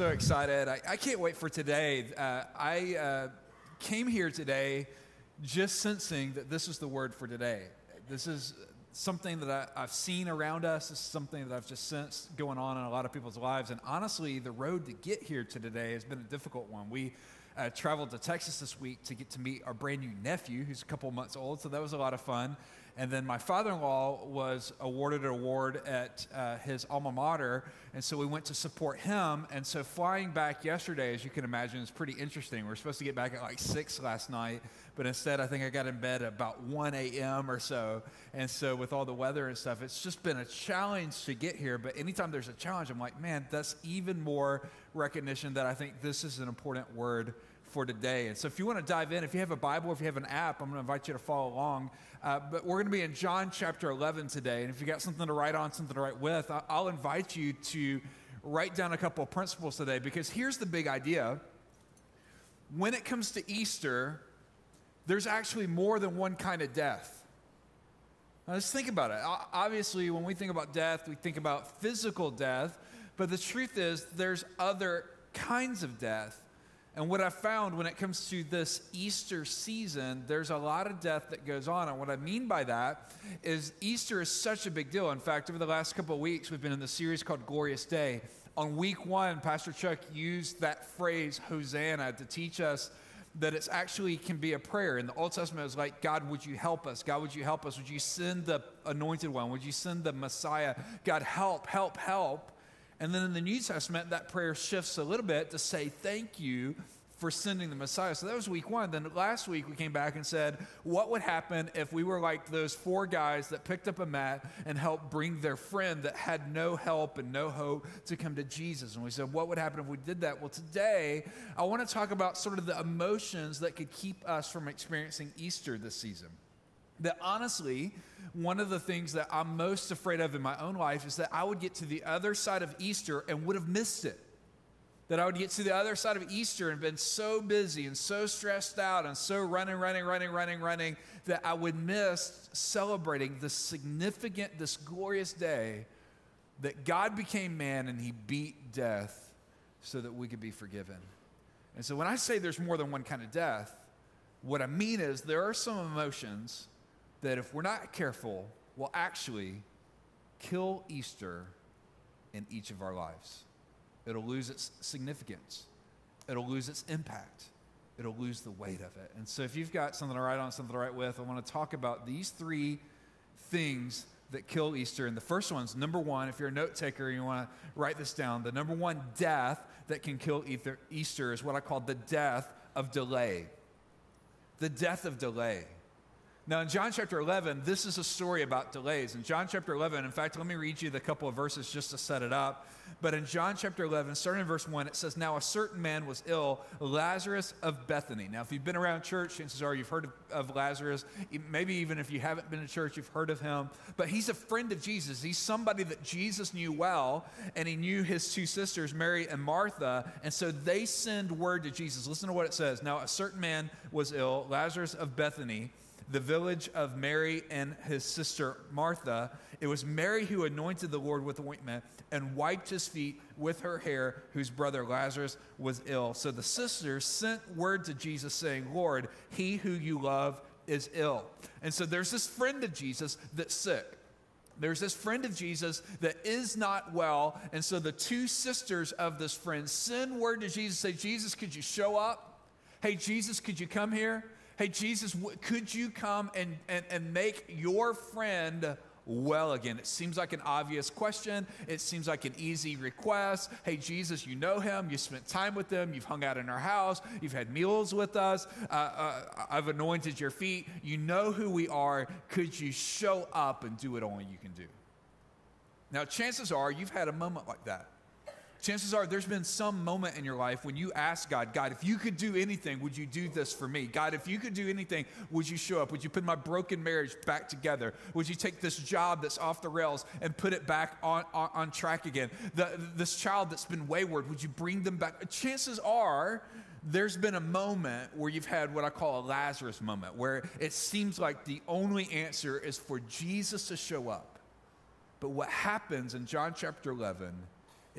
so excited. I, I can't wait for today. Uh, I uh, came here today just sensing that this is the word for today. This is something that I, have seen around us. This is something that I've just sensed going on in a lot of people's lives. And honestly, the road to get here to today has been a difficult one. We uh, traveled to Texas this week to get to meet our brand new nephew, who's a couple months old. So that was a lot of fun. And then my father in law was awarded an award at uh, his alma mater. And so we went to support him. And so flying back yesterday, as you can imagine, is pretty interesting. We are supposed to get back at like 6 last night, but instead I think I got in bed at about 1 a.m. or so. And so with all the weather and stuff, it's just been a challenge to get here. But anytime there's a challenge, I'm like, man, that's even more recognition that I think this is an important word for today. And so, if you want to dive in, if you have a Bible, if you have an app, I'm going to invite you to follow along. Uh, but we're going to be in John chapter 11 today. And if you got something to write on, something to write with, I'll invite you to write down a couple of principles today because here's the big idea. When it comes to Easter, there's actually more than one kind of death. Now, let's think about it. Obviously, when we think about death, we think about physical death, but the truth is, there's other kinds of death. And what I found when it comes to this Easter season, there's a lot of death that goes on. And what I mean by that is Easter is such a big deal. In fact, over the last couple of weeks, we've been in the series called Glorious Day. On week one, Pastor Chuck used that phrase, Hosanna, to teach us that it actually can be a prayer. In the Old Testament, it was like, God, would you help us? God, would you help us? Would you send the anointed one? Would you send the Messiah? God, help, help, help. And then in the New Testament, that prayer shifts a little bit to say thank you for sending the Messiah. So that was week one. Then last week we came back and said, what would happen if we were like those four guys that picked up a mat and helped bring their friend that had no help and no hope to come to Jesus? And we said, what would happen if we did that? Well, today I want to talk about sort of the emotions that could keep us from experiencing Easter this season that honestly, one of the things that I'm most afraid of in my own life is that I would get to the other side of Easter and would have missed it. That I would get to the other side of Easter and been so busy and so stressed out and so running, running, running, running, running that I would miss celebrating this significant, this glorious day that God became man and he beat death so that we could be forgiven. And so when I say there's more than one kind of death, what I mean is there are some emotions that if we're not careful, will actually kill Easter in each of our lives. It'll lose its significance, it'll lose its impact, it'll lose the weight of it. And so, if you've got something to write on, something to write with, I want to talk about these three things that kill Easter. And the first one's number one, if you're a note taker and you want to write this down, the number one death that can kill Easter is what I call the death of delay. The death of delay. Now, in John chapter 11, this is a story about delays. In John chapter 11, in fact, let me read you the couple of verses just to set it up. But in John chapter 11, starting in verse 1, it says, Now a certain man was ill, Lazarus of Bethany. Now, if you've been around church, chances are you've heard of, of Lazarus. Maybe even if you haven't been to church, you've heard of him. But he's a friend of Jesus. He's somebody that Jesus knew well, and he knew his two sisters, Mary and Martha. And so they send word to Jesus. Listen to what it says. Now, a certain man was ill, Lazarus of Bethany the village of Mary and his sister Martha. It was Mary who anointed the Lord with ointment and wiped his feet with her hair, whose brother Lazarus was ill. So the sisters sent word to Jesus saying, Lord, he who you love is ill. And so there's this friend of Jesus that's sick. There's this friend of Jesus that is not well. And so the two sisters of this friend send word to Jesus, say, Jesus, could you show up? Hey, Jesus, could you come here? Hey, Jesus, could you come and, and, and make your friend well again? It seems like an obvious question. It seems like an easy request. Hey, Jesus, you know him. You spent time with him. You've hung out in our house. You've had meals with us. Uh, uh, I've anointed your feet. You know who we are. Could you show up and do what only you can do? Now, chances are you've had a moment like that chances are there's been some moment in your life when you ask God, God, if you could do anything, would you do this for me? God, if you could do anything, would you show up? Would you put my broken marriage back together? Would you take this job that's off the rails and put it back on, on, on track again? The, this child that's been wayward, would you bring them back? Chances are there's been a moment where you've had what I call a Lazarus moment, where it seems like the only answer is for Jesus to show up. But what happens in John chapter 11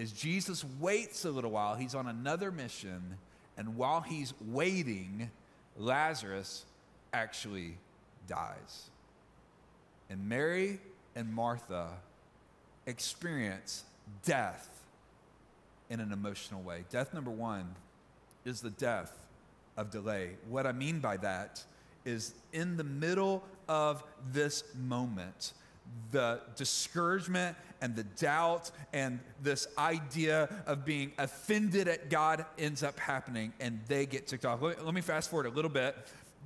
is Jesus waits a little while. He's on another mission, and while he's waiting, Lazarus actually dies. And Mary and Martha experience death in an emotional way. Death number one is the death of delay. What I mean by that is in the middle of this moment, the discouragement and the doubt and this idea of being offended at God ends up happening and they get ticked off. Let, let me fast forward a little bit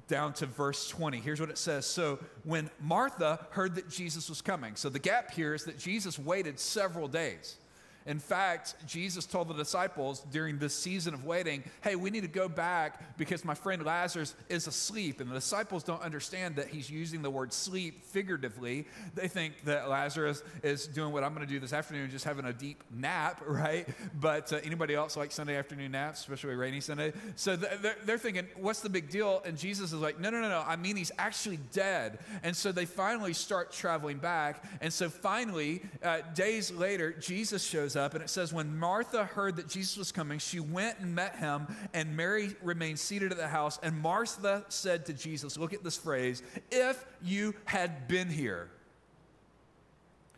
down to verse 20. Here's what it says. So when Martha heard that Jesus was coming, so the gap here is that Jesus waited several days. In fact, Jesus told the disciples during this season of waiting, hey, we need to go back because my friend Lazarus is asleep. And the disciples don't understand that he's using the word sleep figuratively. They think that Lazarus is doing what I'm going to do this afternoon, just having a deep nap, right? But uh, anybody else like Sunday afternoon naps, especially rainy Sunday? So they're, they're thinking, what's the big deal? And Jesus is like, no, no, no, no. I mean, he's actually dead. And so they finally start traveling back. And so finally, uh, days later, Jesus shows up, and it says, When Martha heard that Jesus was coming, she went and met him, and Mary remained seated at the house. And Martha said to Jesus, Look at this phrase, if you had been here.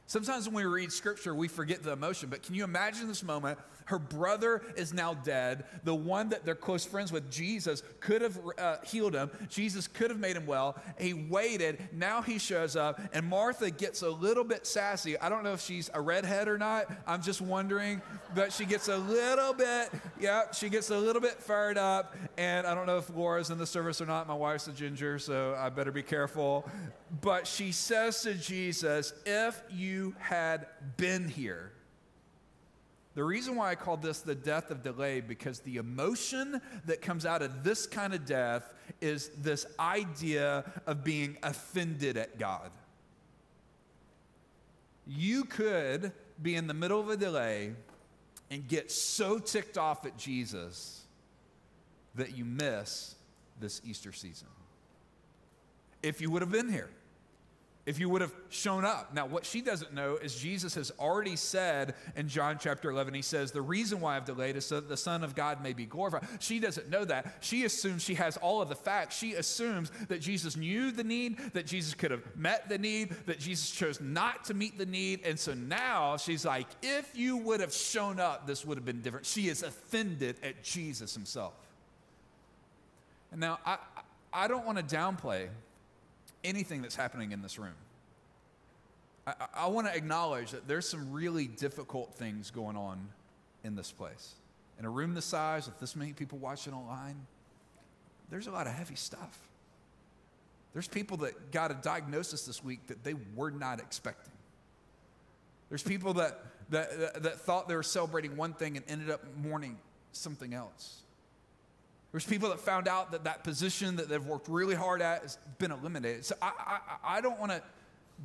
Sometimes when we read scripture, we forget the emotion, but can you imagine this moment her brother is now dead. The one that they're close friends with, Jesus, could have uh, healed him. Jesus could have made him well. He waited. Now he shows up, and Martha gets a little bit sassy. I don't know if she's a redhead or not. I'm just wondering. But she gets a little bit, yeah, she gets a little bit fired up. And I don't know if Laura's in the service or not. My wife's a ginger, so I better be careful. But she says to Jesus, If you had been here, the reason why I call this the death of delay because the emotion that comes out of this kind of death is this idea of being offended at God. You could be in the middle of a delay and get so ticked off at Jesus that you miss this Easter season. If you would have been here if you would have shown up. Now, what she doesn't know is Jesus has already said in John chapter 11, he says, The reason why I've delayed is so that the Son of God may be glorified. She doesn't know that. She assumes she has all of the facts. She assumes that Jesus knew the need, that Jesus could have met the need, that Jesus chose not to meet the need. And so now she's like, If you would have shown up, this would have been different. She is offended at Jesus himself. And now, I, I don't want to downplay anything that's happening in this room. I, I want to acknowledge that there's some really difficult things going on in this place. In a room this size, with this many people watching online, there's a lot of heavy stuff. There's people that got a diagnosis this week that they were not expecting. There's people that, that, that, that thought they were celebrating one thing and ended up mourning something else. There's people that found out that that position that they've worked really hard at has been eliminated. So I, I, I don't want to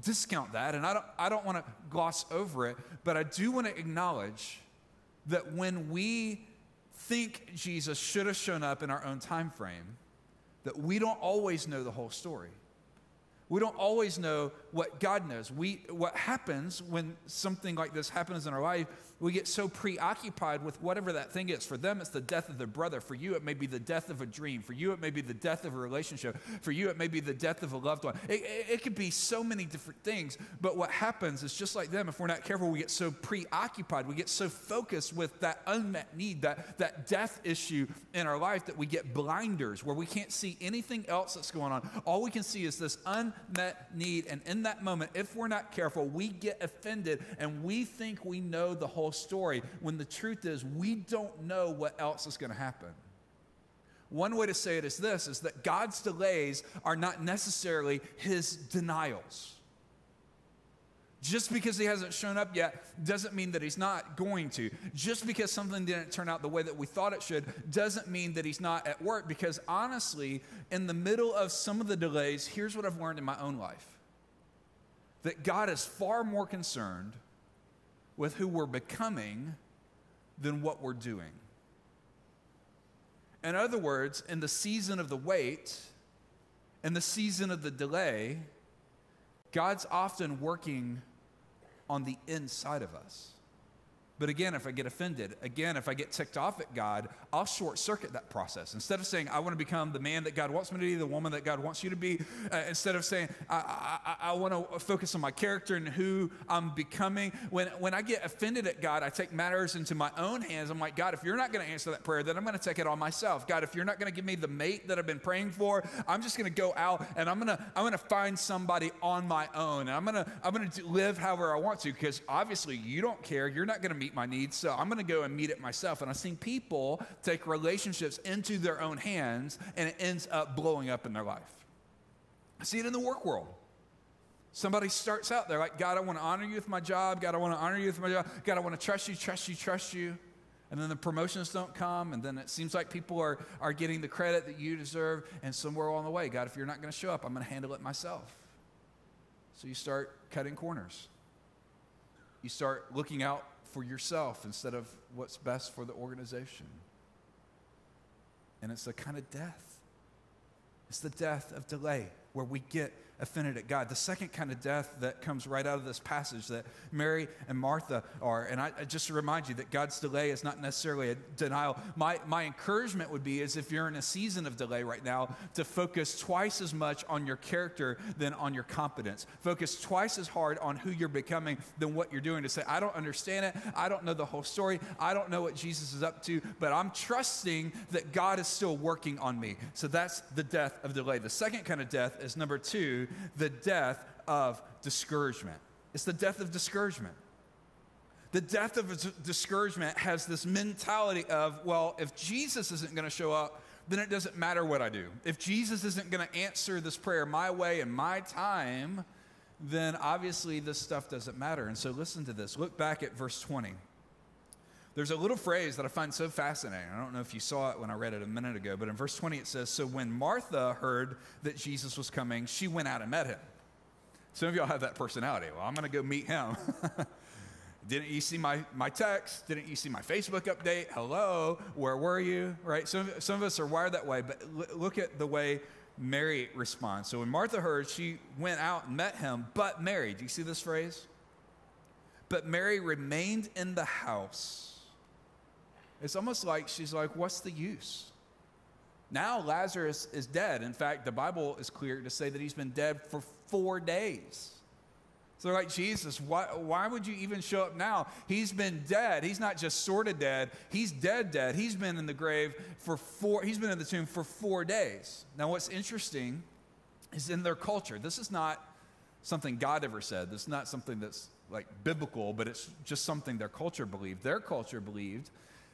discount that, and I don't, I don't want to gloss over it, but I do want to acknowledge that when we think Jesus should have shown up in our own time frame, that we don't always know the whole story. We don't always know what God knows. We, what happens when something like this happens in our life, we get so preoccupied with whatever that thing is. For them, it's the death of their brother. For you, it may be the death of a dream. For you, it may be the death of a relationship. For you, it may be the death of a loved one. It, it, it could be so many different things. But what happens is just like them, if we're not careful, we get so preoccupied. We get so focused with that unmet need, that, that death issue in our life, that we get blinders where we can't see anything else that's going on. All we can see is this unmet unmet need. And in that moment, if we're not careful, we get offended and we think we know the whole story when the truth is we don't know what else is going to happen. One way to say it is this is that God's delays are not necessarily his denials. Just because he hasn't shown up yet doesn't mean that he's not going to. Just because something didn't turn out the way that we thought it should doesn't mean that he's not at work. Because honestly, in the middle of some of the delays, here's what I've learned in my own life that God is far more concerned with who we're becoming than what we're doing. In other words, in the season of the wait, in the season of the delay, God's often working on the inside of us. But again, if I get offended, again, if I get ticked off at God, I'll short circuit that process. Instead of saying, I want to become the man that God wants me to be, the woman that God wants you to be, uh, instead of saying, I, I, I want to focus on my character and who I'm becoming, when, when I get offended at God, I take matters into my own hands. I'm like, God, if you're not going to answer that prayer, then I'm going to take it on myself. God, if you're not going to give me the mate that I've been praying for, I'm just going to go out and I'm going to I'm going to find somebody on my own. And I'm going to I'm going to live however I want to because obviously you don't care. You're not going to meet my needs. So I'm going to go and meet it myself. And I've seen people take relationships into their own hands and it ends up blowing up in their life. I see it in the work world. Somebody starts out there like, God, I want to honor you with my job. God, I want to honor you with my job. God, I want to trust you, trust you, trust you. And then the promotions don't come, and then it seems like people are, are getting the credit that you deserve. And somewhere along the way, God, if you're not going to show up, I'm going to handle it myself. So you start cutting corners. You start looking out for yourself instead of what's best for the organization. And it's a kind of death. It's the death of delay where we get offended at God. The second kind of death that comes right out of this passage that Mary and Martha are, and I, I just to remind you that God's delay is not necessarily a denial. My, my encouragement would be is if you're in a season of delay right now, to focus twice as much on your character than on your competence. Focus twice as hard on who you're becoming than what you're doing. To say, I don't understand it. I don't know the whole story. I don't know what Jesus is up to, but I'm trusting that God is still working on me. So that's the death of delay. The second kind of death is number two, the death of discouragement. It's the death of discouragement. The death of discouragement has this mentality of, well, if Jesus isn't going to show up, then it doesn't matter what I do. If Jesus isn't going to answer this prayer my way and my time, then obviously this stuff doesn't matter. And so listen to this. Look back at verse 20. There's a little phrase that I find so fascinating. I don't know if you saw it when I read it a minute ago, but in verse 20 it says, So when Martha heard that Jesus was coming, she went out and met him. Some of y'all have that personality. Well, I'm going to go meet him. Didn't you see my, my text? Didn't you see my Facebook update? Hello, where were you? Right? Some, some of us are wired that way, but look at the way Mary responds. So when Martha heard, she went out and met him, but Mary, do you see this phrase? But Mary remained in the house it's almost like she's like, what's the use? Now Lazarus is dead. In fact, the Bible is clear to say that he's been dead for four days. So they're like, Jesus, why, why would you even show up now? He's been dead. He's not just sort of dead, he's dead, dead. He's been in the grave for four, he's been in the tomb for four days. Now, what's interesting is in their culture, this is not something God ever said. This is not something that's like biblical, but it's just something their culture believed. Their culture believed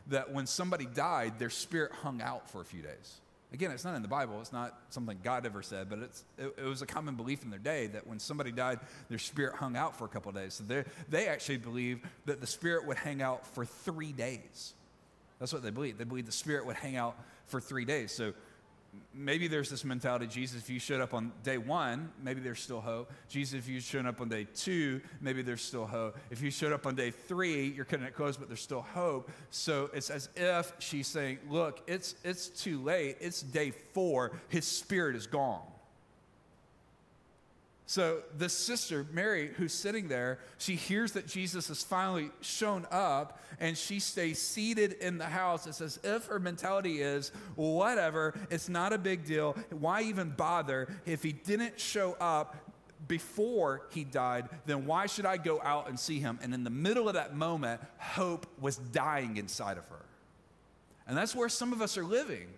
that when somebody died, their spirit hung out for a few days. Again, it's not in the Bible. It's not something God ever said, but it's, it, it was a common belief in their day that when somebody died, their spirit hung out for a couple days. So they actually believe that the spirit would hang out for three days. That's what they believe. They believe the spirit would hang out for three days. So maybe there's this mentality Jesus, if you showed up on day one, maybe there's still hope. Jesus, if you showed up on day two, maybe there's still hope. If you showed up on day three, you're cutting it close, but there's still hope. So it's as if she's saying, Look, it's, it's too late. It's day four. His spirit is gone. So the sister, Mary, who's sitting there, she hears that Jesus has finally shown up and she stays seated in the house. It's as if her mentality is, whatever, it's not a big deal. Why even bother? If he didn't show up before he died, then why should I go out and see him? And in the middle of that moment, hope was dying inside of her. And that's where some of us are living.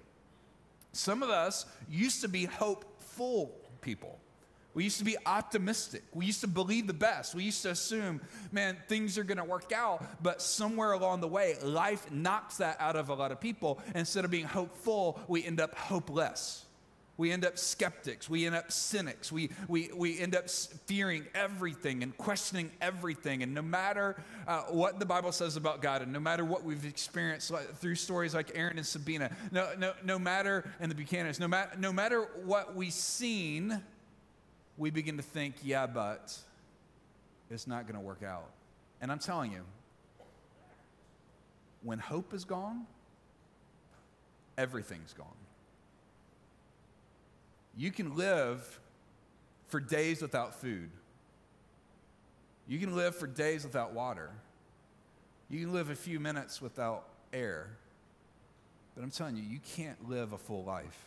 Some of us used to be hopeful people. We used to be optimistic. We used to believe the best. We used to assume, man, things are going to work out. But somewhere along the way, life knocks that out of a lot of people. Instead of being hopeful, we end up hopeless. We end up skeptics. We end up cynics. We, we, we end up fearing everything and questioning everything. And no matter uh, what the Bible says about God, and no matter what we've experienced through stories like Aaron and Sabina, no, no, no matter, and the Buchanans, no, ma- no matter what we've seen, we begin to think, yeah, but it's not going to work out. And I'm telling you, when hope is gone, everything's gone. You can live for days without food. You can live for days without water. You can live a few minutes without air, but I'm telling you, you can't live a full life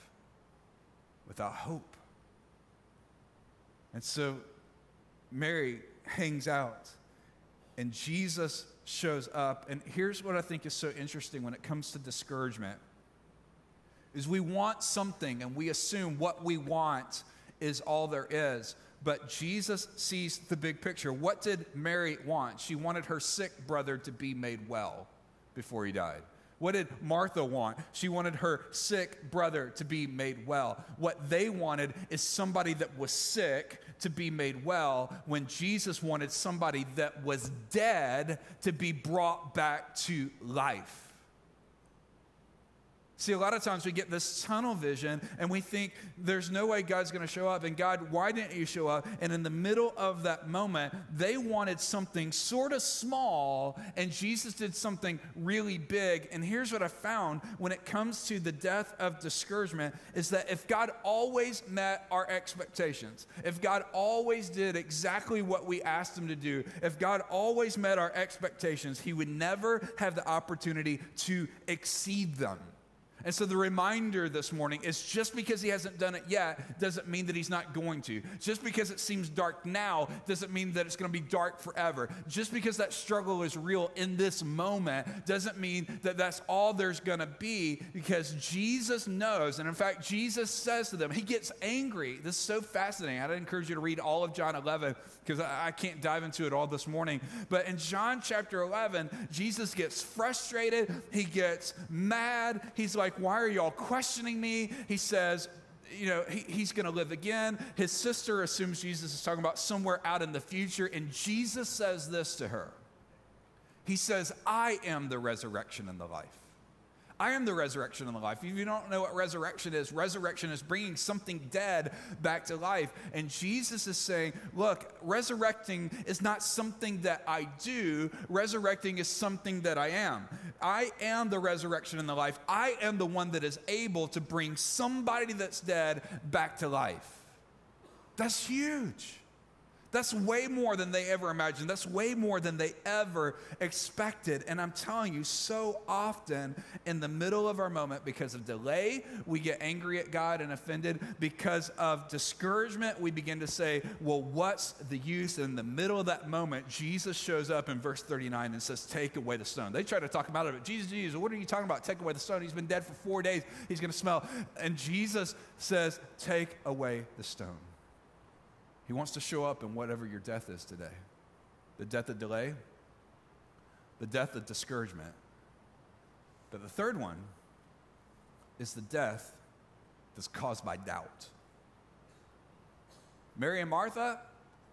without hope. And so Mary hangs out, and Jesus shows up. And here's what I think is so interesting when it comes to discouragement is we want something and we assume what we want is all there is. But Jesus sees the big picture. What did Mary want? She wanted her sick brother to be made well before he died. What did Martha want? She wanted her sick brother to be made well. What they wanted is somebody that was sick to be made well, when Jesus wanted somebody that was dead to be brought back to life. See, a lot of times we get this tunnel vision and we think there's no way God's going to show up. And God, why didn't you show up? And in the middle of that moment, they wanted something sort of small, and Jesus did something really big. And here's what I found when it comes to the death of discouragement is that if God always met our expectations, if God always did exactly what we asked him to do, if God always met our expectations, he would never have the opportunity to exceed them. And so the reminder this morning is just because he hasn't done it yet doesn't mean that he's not going to. Just because it seems dark now doesn't mean that it's going to be dark forever. Just because that struggle is real in this moment doesn't mean that that's all there's going to be because Jesus knows. And in fact, Jesus says to them, he gets angry. This is so fascinating. I'd encourage you to read all of John 11 because I, I can't dive into it all this morning. But in John chapter 11, Jesus gets frustrated. He gets mad. He's like, like, Why are y'all questioning me? He says, you know, he, he's going to live again. His sister assumes Jesus is talking about somewhere out in the future. And Jesus says this to her He says, I am the resurrection and the life. I am the resurrection and the life. If you don't know what resurrection is, resurrection is bringing something dead back to life. And Jesus is saying, look, resurrecting is not something that I do, resurrecting is something that I am. I am the resurrection and the life. I am the one that is able to bring somebody that's dead back to life. That's huge. That's way more than they ever imagined. That's way more than they ever expected. And I'm telling you, so often in the middle of our moment, because of delay, we get angry at God and offended. Because of discouragement, we begin to say, well, what's the use? And in the middle of that moment, Jesus shows up in verse 39 and says, take away the stone. They try to talk him out of it. Jesus, Jesus, what are you talking about? Take away the stone. He's been dead for four days. He's going to smell. And Jesus says, take away the stone. He wants to show up in whatever your death is today the death of delay, the death of discouragement. But the third one is the death that's caused by doubt. Mary and Martha,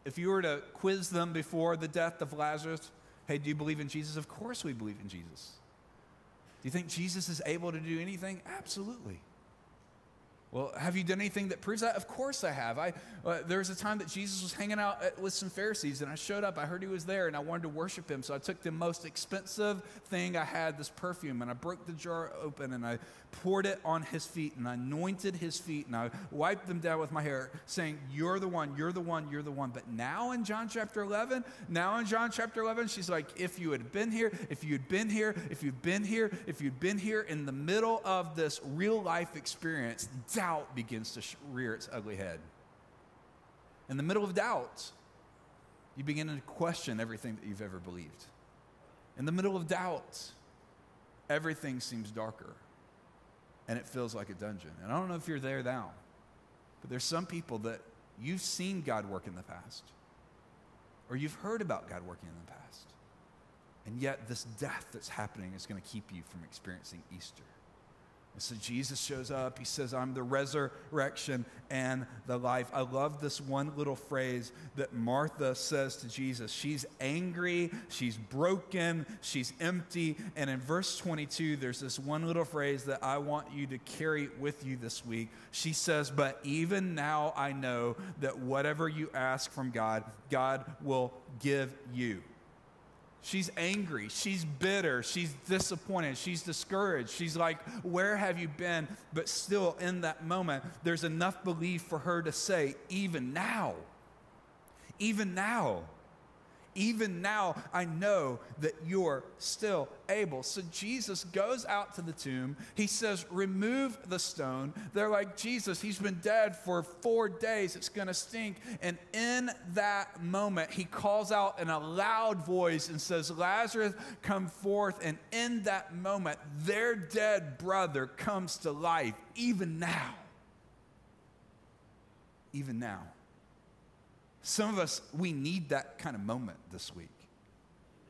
if you were to quiz them before the death of Lazarus, hey, do you believe in Jesus? Of course we believe in Jesus. Do you think Jesus is able to do anything? Absolutely. Well, have you done anything that proves that? Of course I have. I, uh, there was a time that Jesus was hanging out at, with some Pharisees, and I showed up. I heard he was there, and I wanted to worship him. So I took the most expensive thing I had, this perfume, and I broke the jar open, and I poured it on his feet, and anointed his feet, and I wiped them down with my hair, saying, You're the one, you're the one, you're the one. But now in John chapter 11, now in John chapter 11, she's like, If you had been here, if you'd been here, if you'd been here, if you'd been here in the middle of this real life experience, doubt begins to rear its ugly head. In the middle of doubt, you begin to question everything that you've ever believed. In the middle of doubt, everything seems darker and it feels like a dungeon. And I don't know if you're there now, but there's some people that you've seen God work in the past, or you've heard about God working in the past, and yet this death that's happening is going to keep you from experiencing Easter. So Jesus shows up. He says, I'm the resurrection and the life. I love this one little phrase that Martha says to Jesus. She's angry, she's broken, she's empty. And in verse 22, there's this one little phrase that I want you to carry with you this week. She says, But even now I know that whatever you ask from God, God will give you. She's angry. She's bitter. She's disappointed. She's discouraged. She's like, Where have you been? But still, in that moment, there's enough belief for her to say, Even now, even now, Even now, I know that you're still able. So Jesus goes out to the tomb. He says, Remove the stone. They're like, Jesus, he's been dead for four days. It's going to stink. And in that moment, he calls out in a loud voice and says, Lazarus, come forth. And in that moment, their dead brother comes to life, even now. Even now. Some of us, we need that kind of moment this week.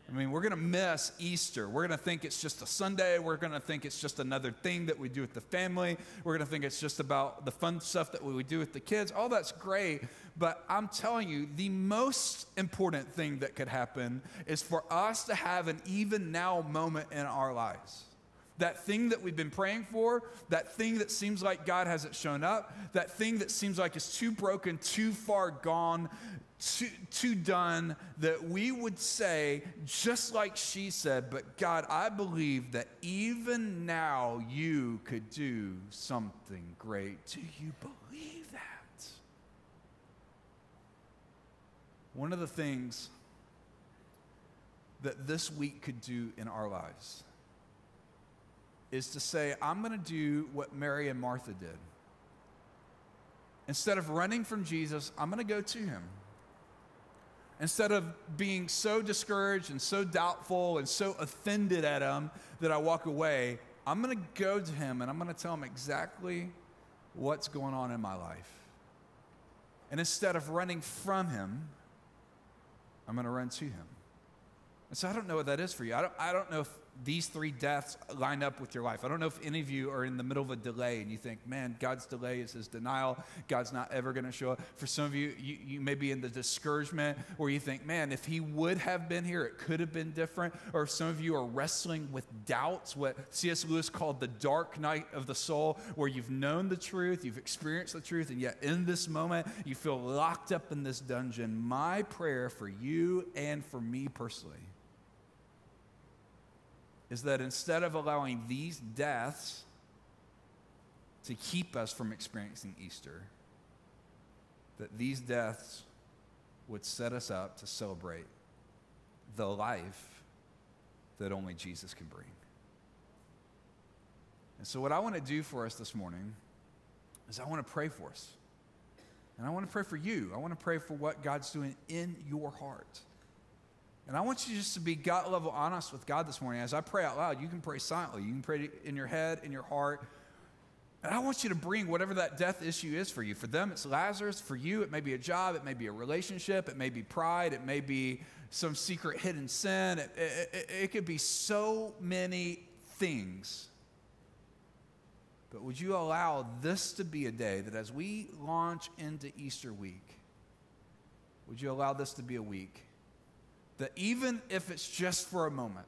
I mean, we're going to miss Easter. We're going to think it's just a Sunday. We're going to think it's just another thing that we do with the family. We're going to think it's just about the fun stuff that we do with the kids. All that's great. But I'm telling you, the most important thing that could happen is for us to have an even now moment in our lives that thing that we've been praying for, that thing that seems like God hasn't shown up, that thing that seems like it's too broken, too far gone, too, too done, that we would say, just like she said, but God, I believe that even now you could do something great. Do you believe that? One of the things that this week could do in our lives is to say, I'm going to do what Mary and Martha did. Instead of running from Jesus, I'm going to go to him. Instead of being so discouraged and so doubtful and so offended at him that I walk away, I'm going to go to him and I'm going to tell him exactly what's going on in my life. And instead of running from him, I'm going to run to him. And so I don't know what that is for you. I don't, I don't know if these three deaths line up with your life. I don't know if any of you are in the middle of a delay and you think, man, God's delay is his denial. God's not ever going to show up. For some of you, you, you may be in the discouragement where you think, man, if he would have been here, it could have been different. Or if some of you are wrestling with doubts, what C.S. Lewis called the dark night of the soul, where you've known the truth, you've experienced the truth, and yet in this moment, you feel locked up in this dungeon. My prayer for you and for me personally is that instead of allowing these deaths to keep us from experiencing Easter, that these deaths would set us up to celebrate the life that only Jesus can bring. And so, what I want to do for us this morning is I want to pray for us. And I want to pray for you. I want to pray for what God's doing in your heart. And I want you just to be God level honest with God this morning. As I pray out loud, you can pray silently. You can pray in your head, in your heart. And I want you to bring whatever that death issue is for you. For them, it's Lazarus. For you, it may be a job, it may be a relationship, it may be pride, it may be some secret hidden sin. It, it, it, it could be so many things. But would you allow this to be a day that as we launch into Easter week, would you allow this to be a week that even if it's just for a moment,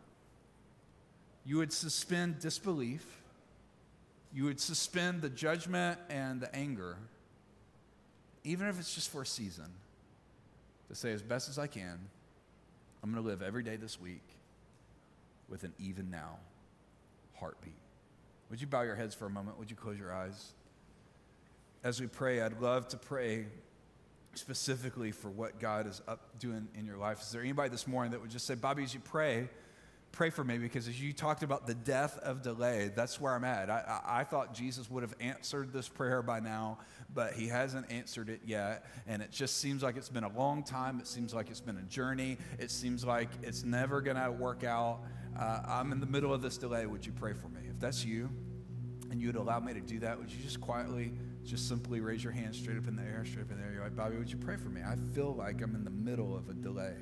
you would suspend disbelief, you would suspend the judgment and the anger, even if it's just for a season, to say, as best as I can, I'm going to live every day this week with an even now heartbeat. Would you bow your heads for a moment? Would you close your eyes? As we pray, I'd love to pray specifically for what God is up doing in your life. Is there anybody this morning that would just say, Bobby, as you pray, pray for me because as you talked about the death of delay, that's where I'm at. I, I, I, thought Jesus would have answered this prayer by now, but he hasn't answered it yet. And it just seems like it's been a long time. It seems like it's been a journey. It seems like it's never going to work out. Uh, I'm in the middle of this delay. Would you pray for me? If that's you and you would allow me to do that, would you just quietly just simply raise your hand straight up in the air, straight up in the air. You're like, Bobby, would you pray for me? I feel like I'm in the middle of a delay.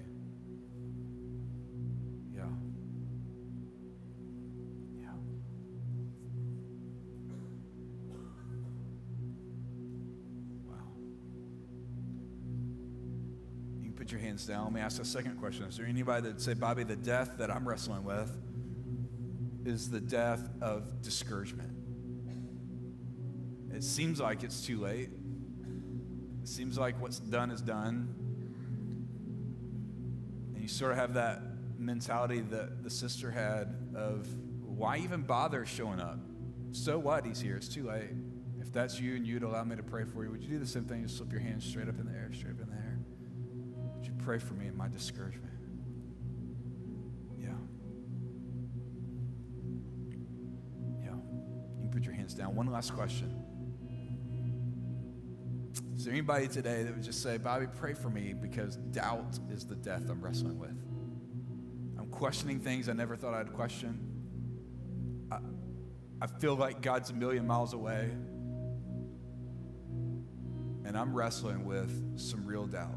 Yeah. Yeah. Wow. You can put your hands down. Let me ask a second question. Is there anybody that say, Bobby, the death that I'm wrestling with is the death of discouragement? It seems like it's too late. It seems like what's done is done. And you sort of have that mentality that the sister had of why even bother showing up? So what? He's here. It's too late. If that's you and you'd allow me to pray for you, would you do the same thing? Just slip your hands straight up in the air, straight up in the air. Would you pray for me in my discouragement? Yeah. Yeah. You can put your hands down. One last question. Is there anybody today that would just say, Bobby, pray for me because doubt is the death I'm wrestling with? I'm questioning things I never thought I'd question. I, I feel like God's a million miles away. And I'm wrestling with some real doubt.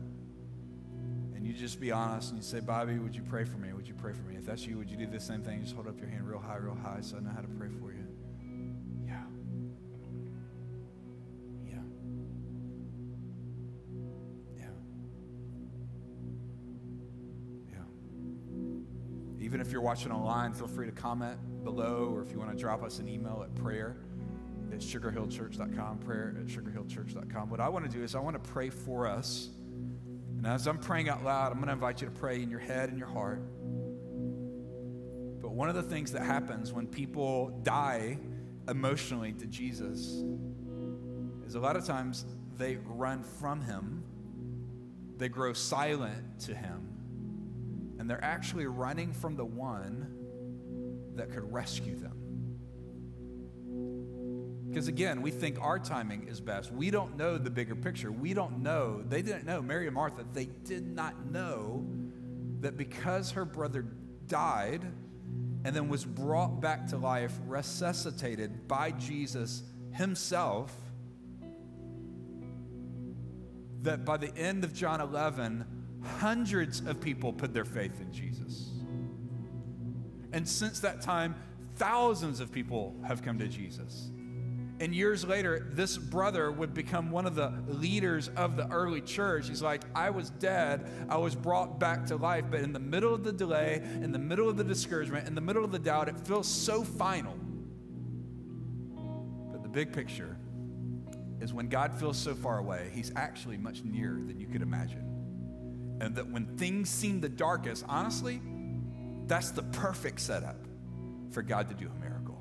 And you just be honest and you say, Bobby, would you pray for me? Would you pray for me? If that's you, would you do the same thing? Just hold up your hand real high, real high so I know how to pray for you. Even if you're watching online, feel free to comment below, or if you want to drop us an email at prayer at sugarhillchurch.com, prayer at sugarhillchurch.com. What I want to do is I want to pray for us. And as I'm praying out loud, I'm going to invite you to pray in your head and your heart. But one of the things that happens when people die emotionally to Jesus is a lot of times they run from him, they grow silent to him, and they're actually running from the one that could rescue them. Because again, we think our timing is best. We don't know the bigger picture. We don't know. They didn't know, Mary and Martha, they did not know that because her brother died and then was brought back to life, resuscitated by Jesus himself, that by the end of John 11, hundreds of people put their faith in Jesus. And since that time, thousands of people have come to Jesus. And years later, this brother would become one of the leaders of the early church. He's like, I was dead, I was brought back to life, but in the middle of the delay, in the middle of the discouragement, in the middle of the doubt, it feels so final. But the big picture is when God feels so far away, he's actually much nearer than you could imagine. And that when things seem the darkest, honestly, that's the perfect setup for God to do a miracle.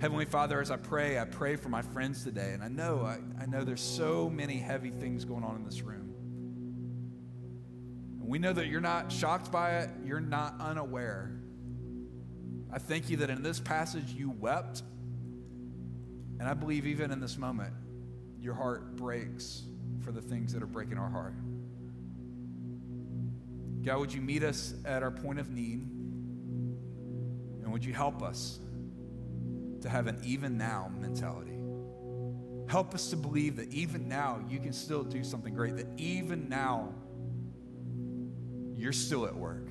Heavenly Father, as I pray, I pray for my friends today. And I know, I, I know there's so many heavy things going on in this room. And we know that you're not shocked by it, you're not unaware. I thank you that in this passage you wept. And I believe even in this moment, your heart breaks for the things that are breaking our heart. God, would you meet us at our point of need? And would you help us to have an even now mentality? Help us to believe that even now you can still do something great, that even now you're still at work.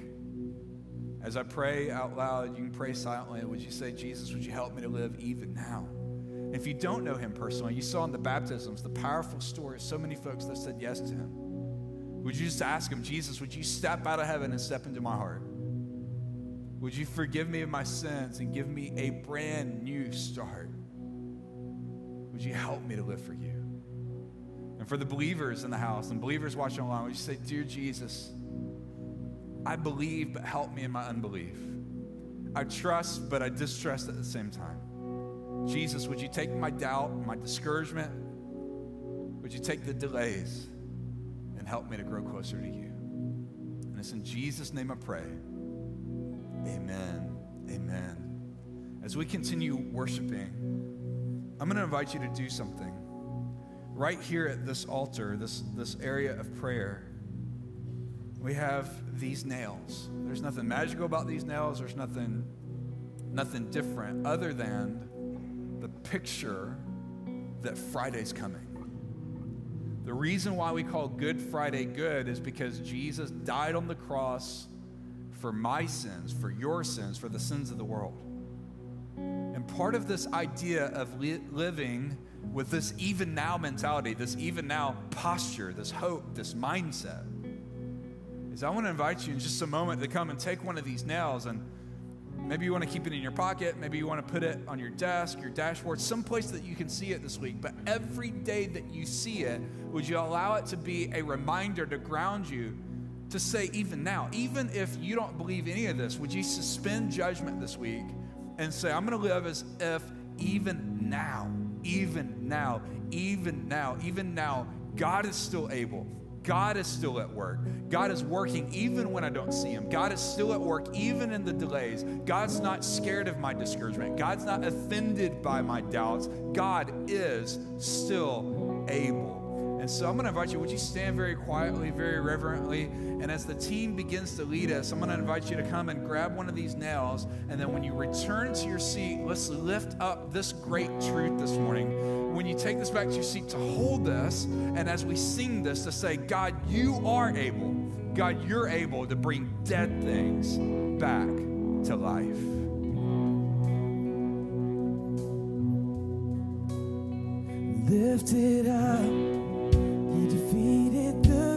As I pray out loud, you can pray silently. Would you say, Jesus, would you help me to live even now? If you don't know him personally, you saw in the baptisms the powerful stories, so many folks that said yes to him. Would you just ask him, Jesus, would you step out of heaven and step into my heart? Would you forgive me of my sins and give me a brand new start? Would you help me to live for you? And for the believers in the house and believers watching online, would you say, Dear Jesus, I believe, but help me in my unbelief. I trust, but I distrust at the same time. Jesus, would you take my doubt, my discouragement? Would you take the delays and help me to grow closer to you? And it's in Jesus' name I pray. Amen. Amen. As we continue worshiping, I'm going to invite you to do something. Right here at this altar, this, this area of prayer, we have these nails. There's nothing magical about these nails. There's nothing, nothing different other than the picture that Friday's coming. The reason why we call Good Friday good is because Jesus died on the cross for my sins, for your sins, for the sins of the world. And part of this idea of li- living with this even now mentality, this even now posture, this hope, this mindset, is I want to invite you in just a moment to come and take one of these nails and maybe you want to keep it in your pocket, maybe you want to put it on your desk, your dashboard, someplace that you can see it this week. But every day that you see it, would you allow it to be a reminder to ground you to say, even now, even if you don't believe any of this, would you suspend judgment this week and say, I'm going to live as if even now, even now, even now, even now, God is still able. God is still at work. God is working even when I don't see Him. God is still at work even in the delays. God's not scared of my discouragement. God's not offended by my doubts. God is still able. And so I'm going to invite you, would you stand very quietly, very reverently? And as the team begins to lead us, I'm going to invite you to come and grab one of these nails. And then when you return to your seat, let's lift up this great truth this morning. When you take this back to your seat, to hold this, and as we sing this, to say, God, you are able. God, you're able to bring dead things back to life. Lift it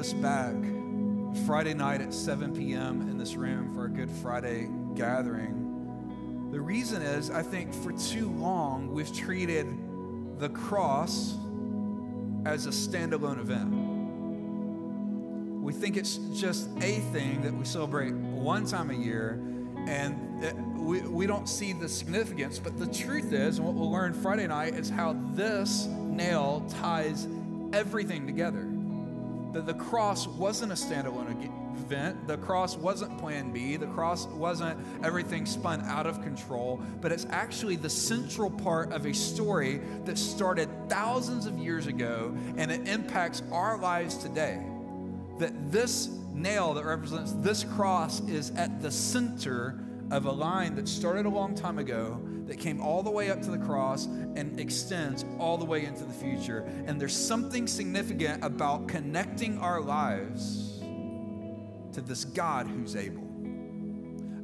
up. back Friday night at 7 p.m. in this room for a Good Friday gathering. The reason is, I think for too long we've treated the cross as a standalone event. We think it's just a thing that we celebrate one time a year, and we, we don't see the significance. But the truth is, and what we'll learn Friday night, is how this nail ties everything together that the cross wasn't a standalone event. The cross wasn't plan B. The cross wasn't everything spun out of control, but it's actually the central part of a story that started thousands of years ago and it impacts our lives today. That this nail that represents this cross is at the center of a line that started a long time ago that came all the way up to the cross and extends all the way into the future. And there's something significant about connecting our lives to this God who's able.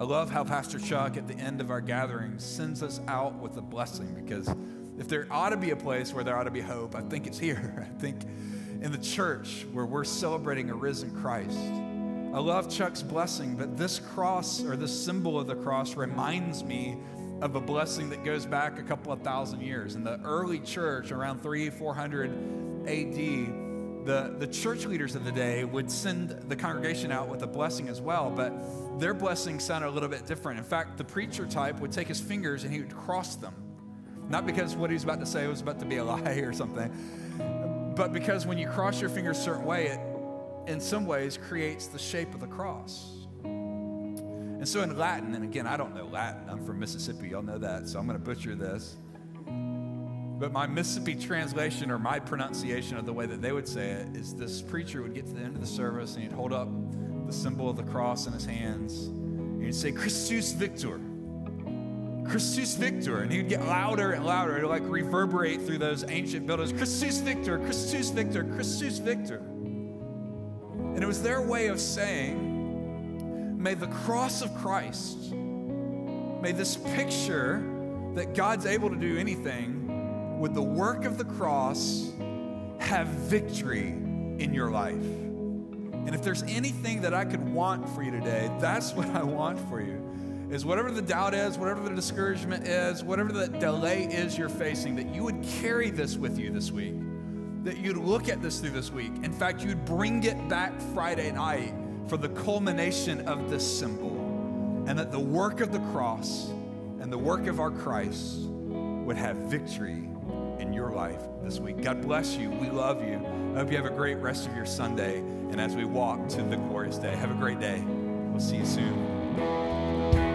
I love how Pastor Chuck at the end of our gathering sends us out with a blessing because if there ought to be a place where there ought to be hope, I think it's here. I think in the church where we're celebrating a risen Christ. I love Chuck's blessing, but this cross or this symbol of the cross reminds me of a blessing that goes back a couple of thousand years. In the early church, around 3 400 AD, the, the church leaders of the day would send the congregation out with a blessing as well, but their blessing sounded a little bit different. In fact, the preacher type would take his fingers and he would cross them. Not because what he was about to say was about to be a lie or something, but because when you cross your fingers a certain way, it in some ways creates the shape of the cross. And so in Latin, and again, I don't know Latin, I'm from Mississippi, y'all know that, so I'm going to butcher this. But my Mississippi translation or my pronunciation of the way that they would say it is this preacher would get to the end of the service and he'd hold up the symbol of the cross in his hands and he'd say, Christus Victor. Christus Victor. And he'd get louder and louder. It'd like reverberate through those ancient buildings. Christus Victor, Christus Victor, Christus Victor. And it was their way of saying, may the cross of Christ, may this picture that God's able to do anything with the work of the cross have victory in your life. And if there's anything that I could want for you today, that's what I want for you. Is whatever the doubt is, whatever the discouragement is, whatever the delay is you're facing, that you would carry this with you this week. That you'd look at this through this week. In fact, you'd bring it back Friday night for the culmination of this symbol. And that the work of the cross and the work of our Christ would have victory in your life this week. God bless you. We love you. I hope you have a great rest of your Sunday. And as we walk to the glorious day, have a great day. We'll see you soon.